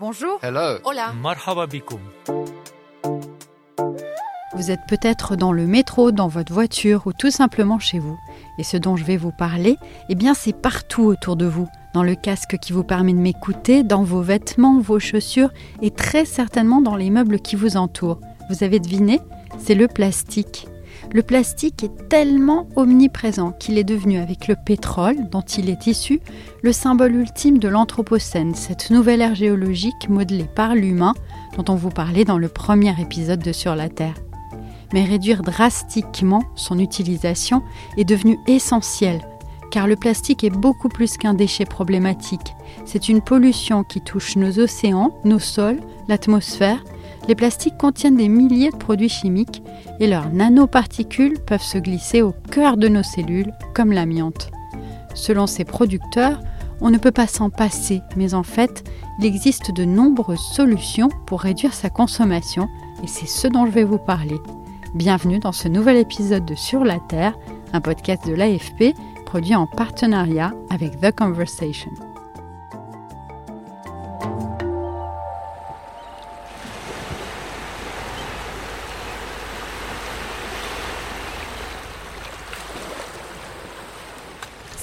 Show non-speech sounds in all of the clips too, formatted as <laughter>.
Bonjour. Hello. Hola. Marhaba bikoum. Vous êtes peut-être dans le métro, dans votre voiture ou tout simplement chez vous. Et ce dont je vais vous parler, eh bien c'est partout autour de vous. Dans le casque qui vous permet de m'écouter, dans vos vêtements, vos chaussures et très certainement dans les meubles qui vous entourent. Vous avez deviné C'est le plastique. Le plastique est tellement omniprésent qu'il est devenu, avec le pétrole dont il est issu, le symbole ultime de l'Anthropocène, cette nouvelle ère géologique modelée par l'humain dont on vous parlait dans le premier épisode de Sur la Terre. Mais réduire drastiquement son utilisation est devenu essentiel, car le plastique est beaucoup plus qu'un déchet problématique. C'est une pollution qui touche nos océans, nos sols, l'atmosphère les plastiques contiennent des milliers de produits chimiques et leurs nanoparticules peuvent se glisser au cœur de nos cellules, comme l'amiante. Selon ses producteurs, on ne peut pas s'en passer, mais en fait, il existe de nombreuses solutions pour réduire sa consommation et c'est ce dont je vais vous parler. Bienvenue dans ce nouvel épisode de Sur la Terre, un podcast de l'AFP produit en partenariat avec The Conversation.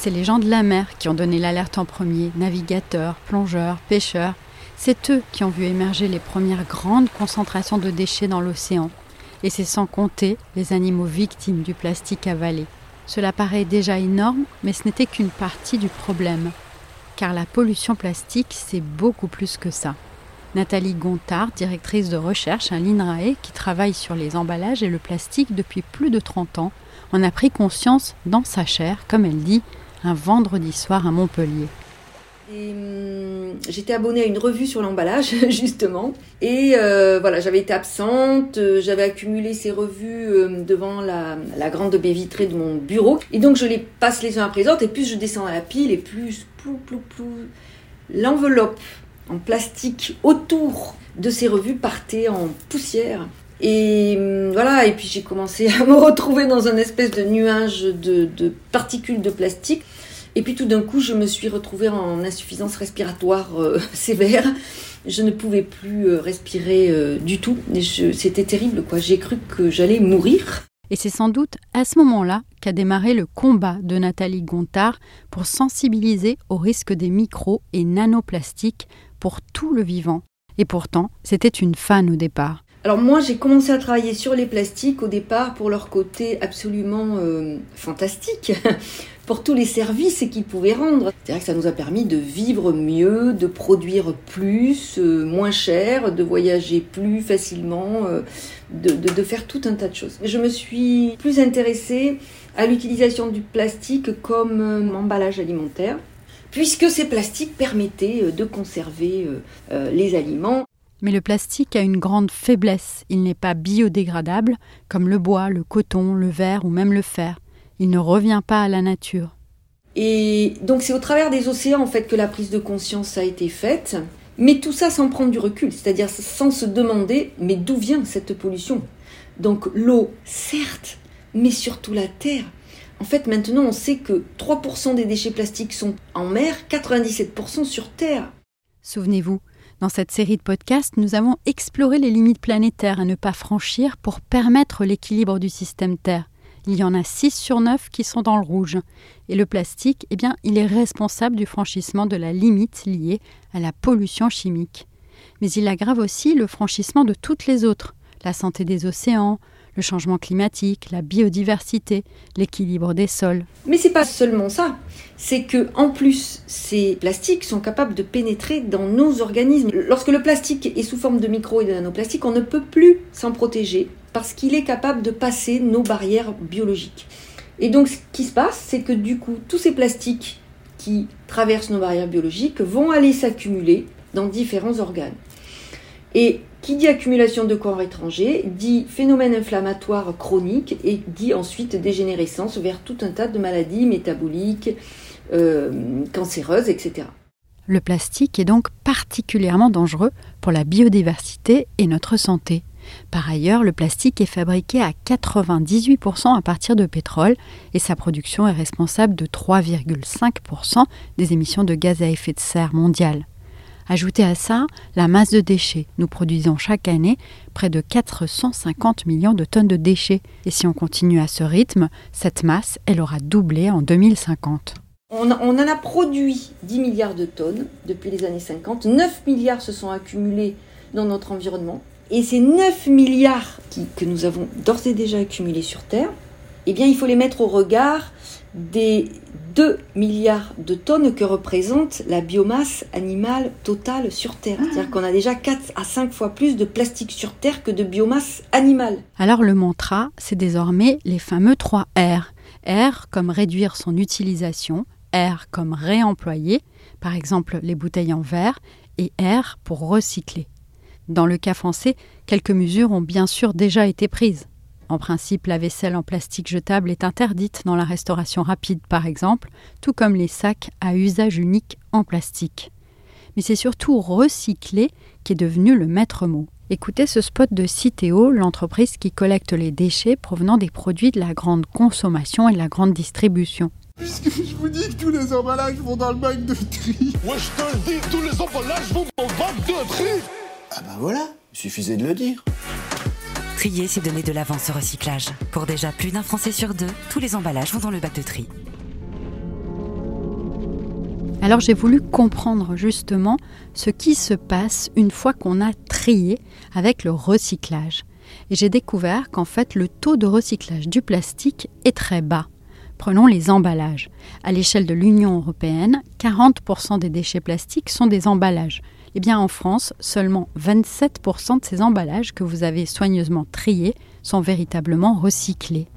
C'est les gens de la mer qui ont donné l'alerte en premier, navigateurs, plongeurs, pêcheurs. C'est eux qui ont vu émerger les premières grandes concentrations de déchets dans l'océan. Et c'est sans compter les animaux victimes du plastique avalé. Cela paraît déjà énorme, mais ce n'était qu'une partie du problème. Car la pollution plastique, c'est beaucoup plus que ça. Nathalie Gontard, directrice de recherche à l'INRAE, qui travaille sur les emballages et le plastique depuis plus de 30 ans, en a pris conscience dans sa chair, comme elle dit, un vendredi soir à Montpellier. Hum, j'étais abonnée à une revue sur l'emballage, <laughs> justement. Et euh, voilà, j'avais été absente, euh, j'avais accumulé ces revues euh, devant la, grande baie vitrée de mon bureau. Et donc, je les passe les uns après les autres, et plus je descends à la pile, et plus, plus l'enveloppe en plastique autour de ces revues partait en poussière. Et hum, voilà, et puis j'ai commencé à <laughs> me retrouver dans un espèce de nuage de, particules de plastique. Et puis tout d'un coup, je me suis retrouvée en insuffisance respiratoire euh, <laughs> sévère. Je ne pouvais plus euh, respirer euh, du tout. C'était terrible, quoi. J'ai cru que j'allais mourir. Et c'est sans doute à ce moment-là qu'a démarré le combat de Nathalie Gontard pour sensibiliser au risque des micros et nanoplastiques pour tout le vivant. Et pourtant, c'était une fan au départ. Alors moi j'ai commencé à travailler sur les plastiques au départ pour leur côté absolument euh, fantastique, <laughs> pour tous les services qu'ils pouvaient rendre. C'est-à-dire que ça nous a permis de vivre mieux, de produire plus, euh, moins cher, de voyager plus facilement, euh, de, de, faire tout un tas de choses. Je me suis plus intéressée à l'utilisation du plastique comme emballage alimentaire puisque ces plastiques permettaient de conserver les aliments. Mais le plastique a une grande faiblesse. Il n'est pas biodégradable, comme le bois, le coton, le verre ou même le fer. Il ne revient pas à la nature. Et donc c'est au travers des océans en fait que la prise de conscience a été faite, mais tout ça sans prendre du recul, c'est-à-dire sans se demander mais d'où vient cette pollution? Donc l'eau, certes, mais surtout la terre. En fait, maintenant, on sait que 3% des déchets plastiques sont en mer, 97% sur terre. Souvenez-vous, dans cette série de podcasts, nous avons exploré les limites planétaires à ne pas franchir pour permettre l'équilibre du système Terre. Il y en a 6 sur 9 qui sont dans le rouge. Et le plastique, eh bien, il est responsable du franchissement de la limite liée à la pollution chimique. Mais il aggrave aussi le franchissement de toutes les autres, la santé des océans, le changement climatique, la biodiversité, l'équilibre des sols. Mais c'est pas seulement ça, c'est que en plus ces plastiques sont capables de pénétrer dans nos organismes. Lorsque le plastique est sous forme de micro et de nanoplastiques, on ne peut plus s'en protéger parce qu'il est capable de passer nos barrières biologiques. Et donc ce qui se passe, c'est que du coup tous ces plastiques qui traversent nos barrières biologiques vont aller s'accumuler dans différents organes. Et qui dit accumulation de corps étrangers dit phénomène inflammatoire chronique et dit ensuite dégénérescence vers tout un tas de maladies métaboliques, euh, cancéreuses, etc. Le plastique est donc particulièrement dangereux pour la biodiversité et notre santé. Par ailleurs, le plastique est fabriqué à 98% à partir de pétrole et sa production est responsable de 3,5% des émissions de gaz à effet de serre mondiales. Ajoutez à ça la masse de déchets. Nous produisons chaque année près de 450 millions de tonnes de déchets. Et si on continue à ce rythme, cette masse, elle aura doublé en 2050. On, en a produit 10 milliards de tonnes depuis les années 50. 9 milliards se sont accumulés dans notre environnement. Et ces 9 milliards que nous avons d'ores et déjà accumulés sur Terre, eh bien, il faut les mettre au regard des 2 milliards de tonnes que représente la biomasse animale totale sur Terre. Ah. C'est-à-dire qu'on a déjà 4 à 5 fois plus de plastique sur Terre que de biomasse animale. Alors le mantra, c'est désormais les fameux 3 R. R comme réduire son utilisation, R comme réemployer, par exemple les bouteilles en verre, et R pour recycler. Dans le cas français, quelques mesures ont bien sûr déjà été prises. En principe, la vaisselle en plastique jetable est interdite dans la restauration rapide, par exemple, tout comme les sacs à usage unique en plastique. Mais c'est surtout recycler qui est devenu le maître mot. Écoutez ce spot de Citeo, l'entreprise qui collecte les déchets provenant des produits de la grande consommation et de la grande distribution. Puisque je vous dis que tous les emballages vont dans le bac de tri. Ouais, je te le dis, tous les emballages vont dans le bac de tri. Ah bah voilà, il suffisait de le dire. Trier, c'est donner de l'avance au recyclage. Pour déjà plus d'un Français sur deux, tous les emballages vont dans le bac de tri. Alors j'ai voulu comprendre justement ce qui se passe une fois qu'on a trié avec le recyclage. Et j'ai découvert qu'en fait le taux de recyclage du plastique est très bas. Prenons les emballages. À l'échelle de l'Union européenne, 40% des déchets plastiques sont des emballages. Eh bien, en France, seulement 27% de ces emballages que vous avez soigneusement triés sont véritablement recyclés.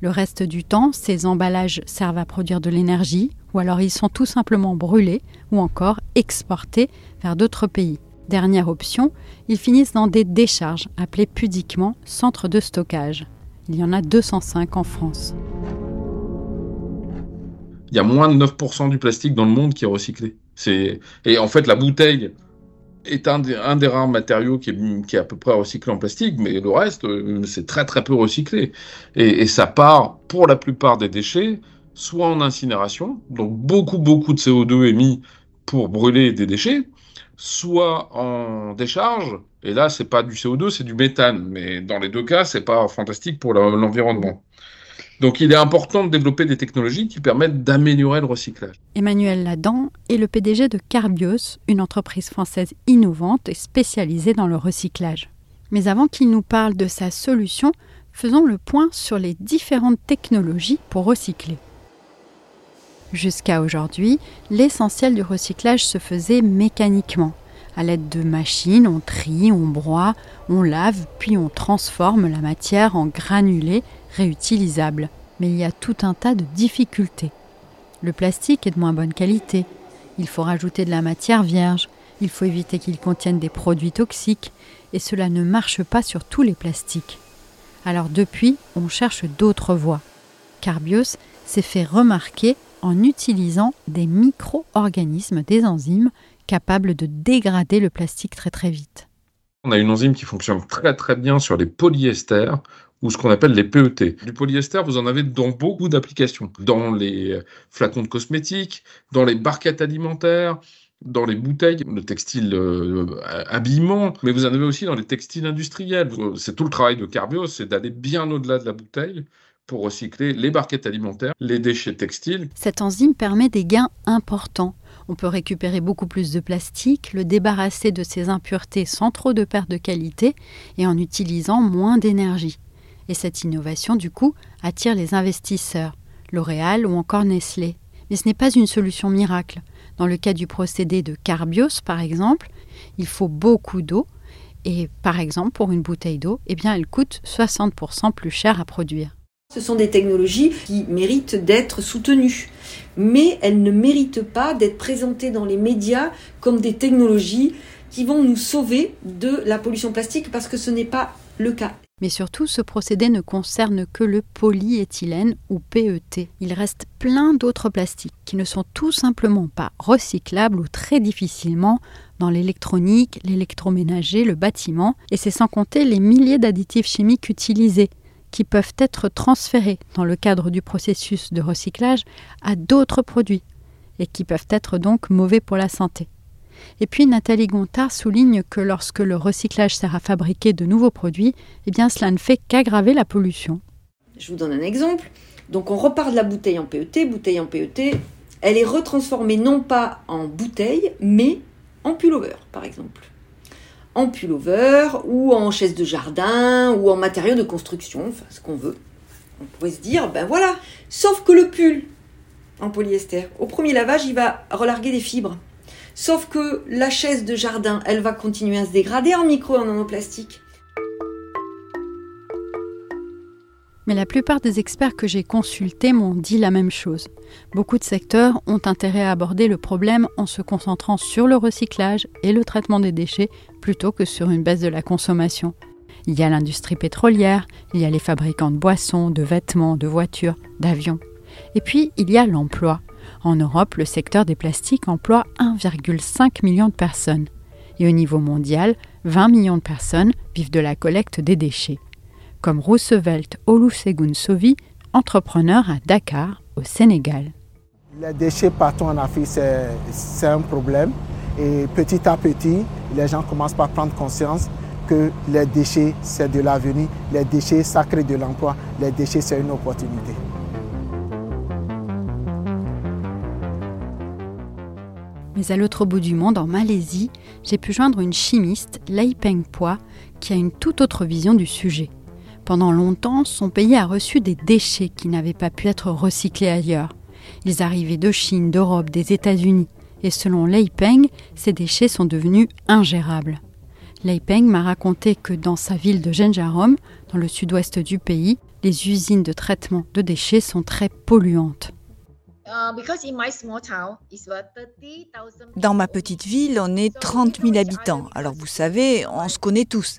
Le reste du temps, ces emballages servent à produire de l'énergie, ou alors ils sont tout simplement brûlés, ou encore exportés vers d'autres pays. Dernière option, ils finissent dans des décharges, appelées pudiquement centres de stockage. Il y en a 205 en France. Il y a moins de 9% du plastique dans le monde qui est recyclé. Et en fait, la bouteille est un des, un des, rares matériaux qui est, qui est, à peu près recyclé en plastique, mais le reste, euh, c'est très très peu recyclé. Et, et, ça part, pour la plupart des déchets, soit en incinération, donc beaucoup beaucoup de CO2 émis pour brûler des déchets, soit en décharge, et là c'est pas du CO2, c'est du méthane, mais dans les deux cas, c'est pas fantastique pour l'environnement. Donc il est important de développer des technologies qui permettent d'améliorer le recyclage. Emmanuel Ladan est le PDG de Carbios, une entreprise française innovante et spécialisée dans le recyclage. Mais avant qu'il nous parle de sa solution, faisons le point sur les différentes technologies pour recycler. Jusqu'à aujourd'hui, l'essentiel du recyclage se faisait mécaniquement. À l'aide de machines, on trie, on broie, on lave, puis on transforme la matière en granulés réutilisable. Mais il y a tout un tas de difficultés. Le plastique est de moins bonne qualité. Il faut rajouter de la matière vierge. Il faut éviter qu'il contienne des produits toxiques. Et cela ne marche pas sur tous les plastiques. Alors depuis, on cherche d'autres voies. Carbios s'est fait remarquer en utilisant des micro-organismes, des enzymes, capables de dégrader le plastique très très vite. On a une enzyme qui fonctionne très très bien sur les polyesters ou ce qu'on appelle les PET. Du polyester, vous en avez dans beaucoup d'applications, dans les flacons de cosmétiques, dans les barquettes alimentaires, dans les bouteilles, le textile euh, habillement, mais vous en avez aussi dans les textiles industriels. C'est tout le travail de Carbios, c'est d'aller bien au-delà de la bouteille pour recycler les barquettes alimentaires, les déchets textiles. Cette enzyme permet des gains importants. On peut récupérer beaucoup plus de plastique, le débarrasser de ses impuretés sans trop de perte de qualité et en utilisant moins d'énergie. Et cette innovation, du coup, attire les investisseurs, L'Oréal ou encore Nestlé. Mais ce n'est pas une solution miracle. Dans le cas du procédé de Carbios, par exemple, il faut beaucoup d'eau. Et par exemple, pour une bouteille d'eau, eh bien, elle coûte 60% plus cher à produire. Ce sont des technologies qui méritent d'être soutenues. mais elles ne méritent pas d'être présentées dans les médias comme des technologies qui vont nous sauver de la pollution plastique parce que ce n'est pas le cas. Mais surtout, ce procédé ne concerne que le polyéthylène ou PET. Il reste plein d'autres plastiques qui ne sont tout simplement pas recyclables ou très difficilement dans l'électronique, l'électroménager, le bâtiment, et c'est sans compter les milliers d'additifs chimiques utilisés qui peuvent être transférés dans le cadre du processus de recyclage à d'autres produits et qui peuvent être donc mauvais pour la santé. Et puis Nathalie Gontard souligne que lorsque le recyclage sert à fabriquer de nouveaux produits, eh bien cela ne fait qu'aggraver la pollution. Je vous donne un exemple. Donc on repart de la bouteille en PET, bouteille en PET, elle est retransformée non pas en bouteille, mais en pullover par exemple. En pullover ou en chaise de jardin ou en matériaux de construction, enfin ce qu'on veut. On pourrait se dire, ben voilà, sauf que le pull en polyester, au premier lavage, il va relarguer des fibres. Sauf que la chaise de jardin, elle va continuer à se dégrader en micro en nanoplastique. Mais la plupart des experts que j'ai consultés m'ont dit la même chose. Beaucoup de secteurs ont intérêt à aborder le problème en se concentrant sur le recyclage et le traitement des déchets plutôt que sur une baisse de la consommation. Il y a l'industrie pétrolière, il y a les fabricants de boissons, de vêtements, de voitures, d'avions. Et puis, il y a l'emploi. En Europe, le secteur des plastiques emploie 1,5 million de personnes. Et au niveau mondial, 20 millions de personnes vivent de la collecte des déchets. Comme Roosevelt Olusegun Sovi, entrepreneur à Dakar, au Sénégal. Les déchets partout en Afrique, c'est un problème. Et petit à petit, les gens commencent par prendre conscience que les déchets, c'est de l'avenir. Les déchets, ça crée de l'emploi. Les déchets, c'est une opportunité. Mais à l'autre bout du monde, en Malaisie, j'ai pu joindre une chimiste, Lei Peng Pua, qui a une toute autre vision du sujet. Pendant longtemps, son pays a reçu des déchets qui n'avaient pas pu être recyclés ailleurs. Ils arrivaient de Chine, d'Europe, des États-Unis. Et selon Lei Peng, ces déchets sont devenus ingérables. Lei Peng m'a raconté que dans sa ville de Genjarom, dans le sud-ouest du pays, les usines de traitement de déchets sont très polluantes. Dans ma petite ville, on est 30 000 habitants. Alors vous savez, on se connaît tous.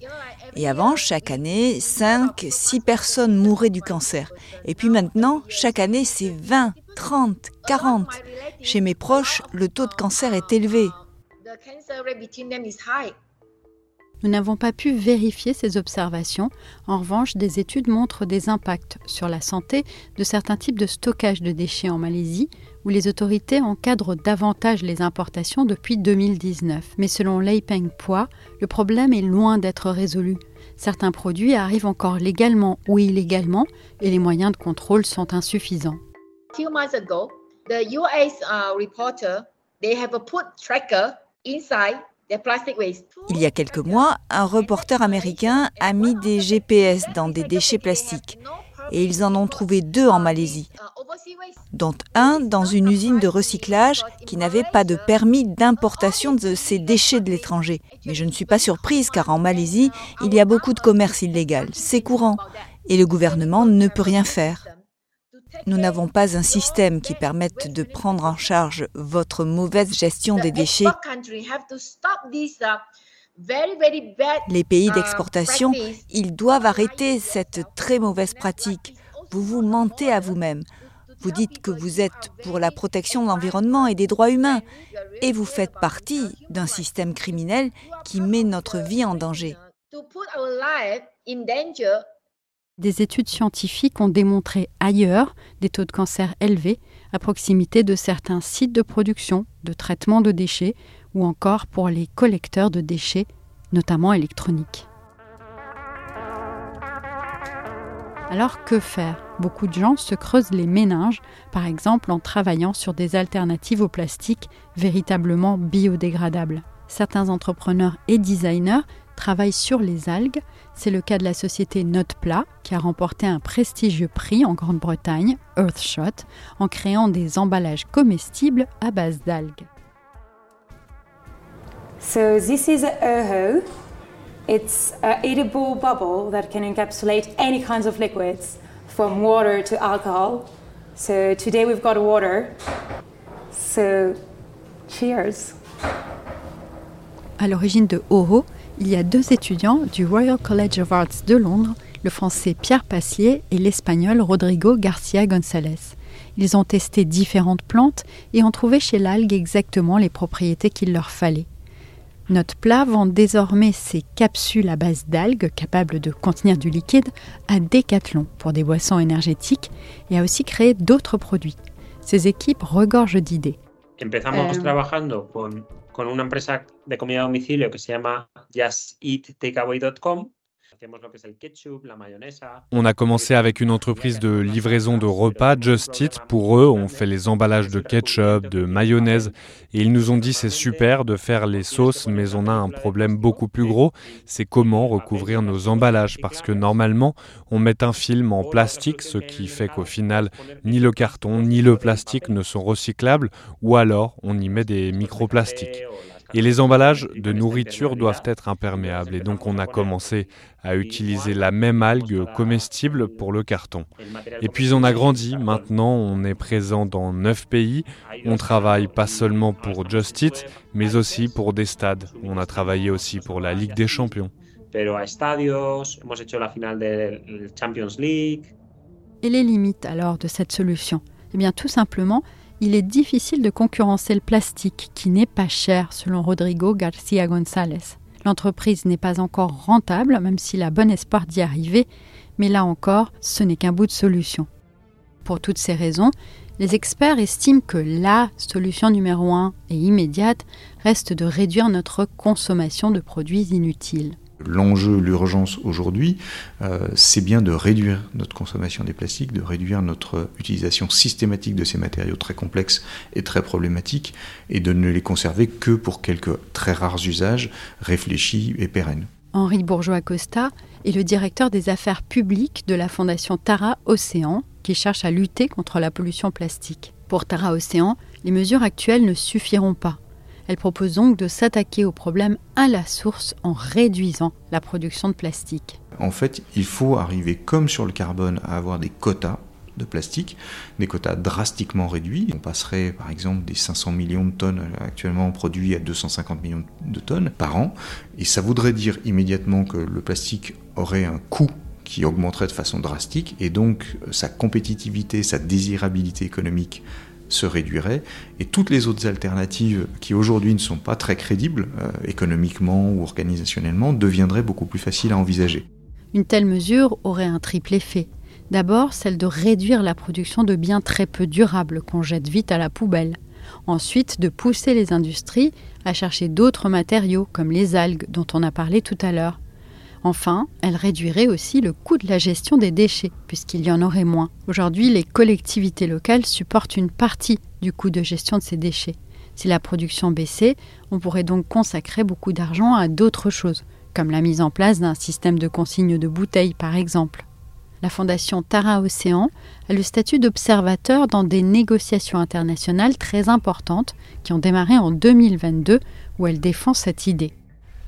Et avant, chaque année, 5, 6 personnes mouraient du cancer. Et puis maintenant, chaque année, c'est 20, 30, 40. Chez mes proches, le taux de cancer est élevé. Nous n'avons pas pu vérifier ces observations. En revanche, des études montrent des impacts sur la santé de certains types de stockage de déchets en Malaisie, où les autorités encadrent davantage les importations depuis 2019. Mais selon Lei Peng Pua, le problème est loin d'être résolu. Certains produits arrivent encore légalement ou illégalement et les moyens de contrôle sont insuffisants. Few months ago, the US uh, reporter they have put tracker inside il y a quelques mois, un reporter américain a mis des GPS dans des déchets plastiques et ils en ont trouvé deux en Malaisie, dont un dans une usine de recyclage qui n'avait pas de permis d'importation de ces déchets de l'étranger. Mais je ne suis pas surprise car en Malaisie, il y a beaucoup de commerce illégal, c'est courant, et le gouvernement ne peut rien faire. Nous n'avons pas un système qui permette de prendre en charge votre mauvaise gestion des déchets. Les pays d'exportation, ils doivent arrêter cette très mauvaise pratique. Vous vous mentez à vous-même. Vous dites que vous êtes pour la protection de l'environnement et des droits humains, et vous faites partie d'un système criminel qui met notre vie en danger. Des études scientifiques ont démontré ailleurs des taux de cancer élevés à proximité de certains sites de production, de traitement de déchets ou encore pour les collecteurs de déchets, notamment électroniques. Alors que faire? Beaucoup de gens se creusent les méninges, par exemple en travaillant sur des alternatives au plastique véritablement biodégradables. Certains entrepreneurs et designers travaille sur les algues. C'est le cas de la société Noteplat qui a remporté un prestigieux prix en Grande-Bretagne, Earthshot, en créant des emballages comestibles à base d'algues. So this is a It's an edible bubble that can encapsulate any kinds of liquids, from water to alcohol. So today we've got water. So cheers. À l'origine de Oro, il y a deux étudiants du Royal College of Arts de Londres, le français Pierre Paslier et l'espagnol Rodrigo Garcia González. Ils ont testé différentes plantes et ont trouvé chez l'algue exactement les propriétés qu'il leur fallait. Notre plat vend désormais ses capsules à base d'algues capables de contenir du liquide à Decathlon pour des boissons énergétiques et a aussi créé d'autres produits. Ces équipes regorgent d'idées. Empezamos trabajando con, con una empresa de comida a domicilio que se llama justeattakeaway.com on a commencé avec une entreprise de livraison de repas, Just Eat. Pour eux, on fait les emballages de ketchup, de mayonnaise. Et ils nous ont dit c'est super de faire les sauces, mais on a un problème beaucoup plus gros. C'est comment recouvrir nos emballages. Parce que normalement, on met un film en plastique, ce qui fait qu'au final, ni le carton ni le plastique ne sont recyclables. Ou alors, on y met des microplastiques. Et les emballages de nourriture doivent être imperméables. Et donc on a commencé à utiliser la même algue comestible pour le carton. Et puis on a grandi. Maintenant, on est présent dans neuf pays. On travaille pas seulement pour Just Eat, mais aussi pour des stades. On a travaillé aussi pour la Ligue des Champions. Et les limites alors de cette solution? Eh bien tout simplement, il est difficile de concurrencer le plastique, qui n'est pas cher, selon Rodrigo Garcia González. L'entreprise n'est pas encore rentable, même s'il a bon espoir d'y arriver, mais là encore, ce n'est qu'un bout de solution. Pour toutes ces raisons, les experts estiment que la solution numéro un et immédiate reste de réduire notre consommation de produits inutiles. L'enjeu, l'urgence aujourd'hui, euh, c'est bien de réduire notre consommation des plastiques, de réduire notre utilisation systématique de ces matériaux très complexes et très problématiques, et de ne les conserver que pour quelques très rares usages réfléchis et pérennes. Henri Bourgeois-Costa est le directeur des affaires publiques de la fondation Tara Océan, qui cherche à lutter contre la pollution plastique. Pour Tara Océan, les mesures actuelles ne suffiront pas. Elle propose donc de s'attaquer au problème à la source en réduisant la production de plastique. En fait, il faut arriver, comme sur le carbone, à avoir des quotas de plastique, des quotas drastiquement réduits. On passerait par exemple des 500 millions de tonnes actuellement produits à 250 millions de tonnes par an. Et ça voudrait dire immédiatement que le plastique aurait un coût qui augmenterait de façon drastique et donc sa compétitivité, sa désirabilité économique se réduirait et toutes les autres alternatives qui aujourd'hui ne sont pas très crédibles euh, économiquement ou organisationnellement deviendraient beaucoup plus faciles à envisager. Une telle mesure aurait un triple effet. D'abord, celle de réduire la production de biens très peu durables qu'on jette vite à la poubelle. Ensuite, de pousser les industries à chercher d'autres matériaux comme les algues dont on a parlé tout à l'heure Enfin, elle réduirait aussi le coût de la gestion des déchets, puisqu'il y en aurait moins. Aujourd'hui, les collectivités locales supportent une partie du coût de gestion de ces déchets. Si la production baissait, on pourrait donc consacrer beaucoup d'argent à d'autres choses, comme la mise en place d'un système de consigne de bouteilles par exemple. La fondation Tara Océan a le statut d'observateur dans des négociations internationales très importantes qui ont démarré en 2022 où elle défend cette idée.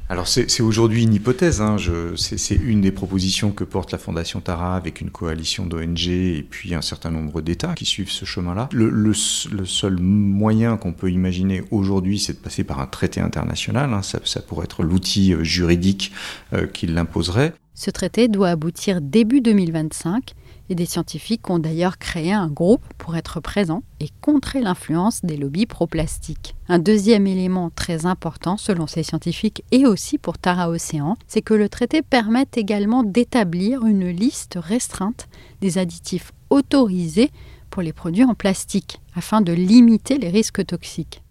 Alors c'est aujourd'hui une hypothèse, hein. c'est une des propositions que porte la Fondation Tara avec une coalition d'ONG et puis un certain nombre d'États qui suivent ce chemin-là. Le, seul moyen qu'on peut imaginer aujourd'hui, c'est de passer par un traité international, hein. ça, pourrait être l'outil euh, juridique euh, qui l'imposerait. Ce traité doit aboutir début 2025 et des scientifiques ont d'ailleurs créé un groupe pour être présents et contrer l'influence des lobbies pro-plastique. Un deuxième élément très important selon ces scientifiques et aussi pour Tara Océan, c'est que le traité permet également d'établir une liste restreinte des additifs autorisés pour les produits en plastique afin de limiter les risques toxiques.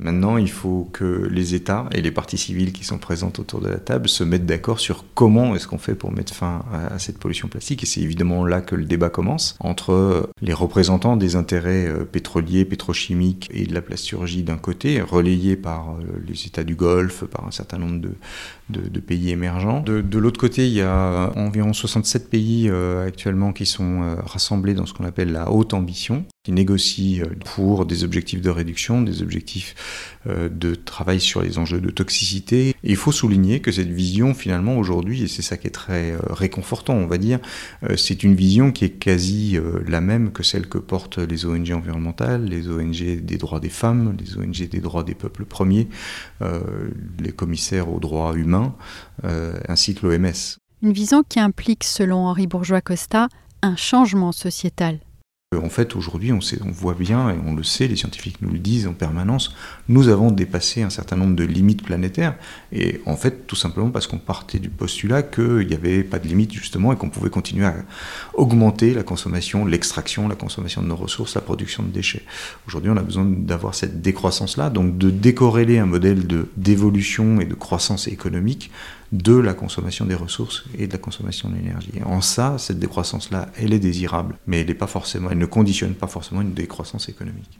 Maintenant, il faut que les États et les parties civiles qui sont présentes autour de la table se mettent d'accord sur comment est-ce qu'on fait pour mettre fin à cette pollution plastique. Et c'est évidemment là que le débat commence entre les représentants des intérêts euh, pétroliers, pétrochimiques et de la plasturgie d'un côté, relayés par euh, les États du Golfe, par un certain nombre de, pays émergents. De, l'autre côté, il y a environ 67 pays euh, actuellement qui sont rassemblés dans ce qu'on appelle la haute ambition qui négocient pour des objectifs de réduction, des objectifs de travail sur les enjeux de toxicité. Il faut souligner que cette vision, finalement, aujourd'hui, et c'est ça qui est très réconfortant, on va dire, c'est une vision qui est quasi la même que celle que portent les ONG environnementales, les ONG des droits des femmes, les ONG des droits des peuples premiers, les commissaires aux droits humains, ainsi que l'OMS. Une vision qui implique, selon Henri Bourgeois-Costa, un changement sociétal. En fait, aujourd'hui, on, on, voit bien, et on le sait, les scientifiques nous le disent en permanence, nous avons dépassé un certain nombre de limites planétaires. Et en fait, tout simplement parce qu'on partait du postulat qu'il n'y avait pas de limite, justement, et qu'on pouvait continuer à augmenter la consommation, l'extraction, la consommation de nos ressources, la production de déchets. Aujourd'hui, on a besoin d'avoir cette décroissance-là, donc de décorréler un modèle d'évolution et de croissance économique de la consommation des ressources et de la consommation de l'énergie. En ça, cette décroissance-là, elle est désirable, mais elle, est pas forcément, elle ne conditionne pas forcément une décroissance économique.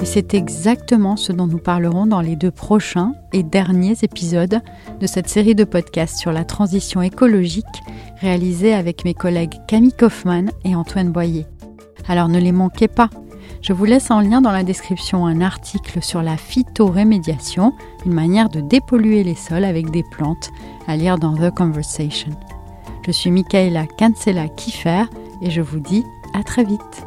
Et c'est exactement ce dont nous parlerons dans les deux prochains et derniers épisodes de cette série de podcasts sur la transition écologique réalisée avec mes collègues Camille Kaufmann et Antoine Boyer. Alors ne les manquez pas, je vous laisse en lien dans la description un article sur la phytorémédiation, une manière de dépolluer les sols avec des plantes, à lire dans The Conversation. Je suis Michaela Cancela Kiefer et je vous dis à très vite.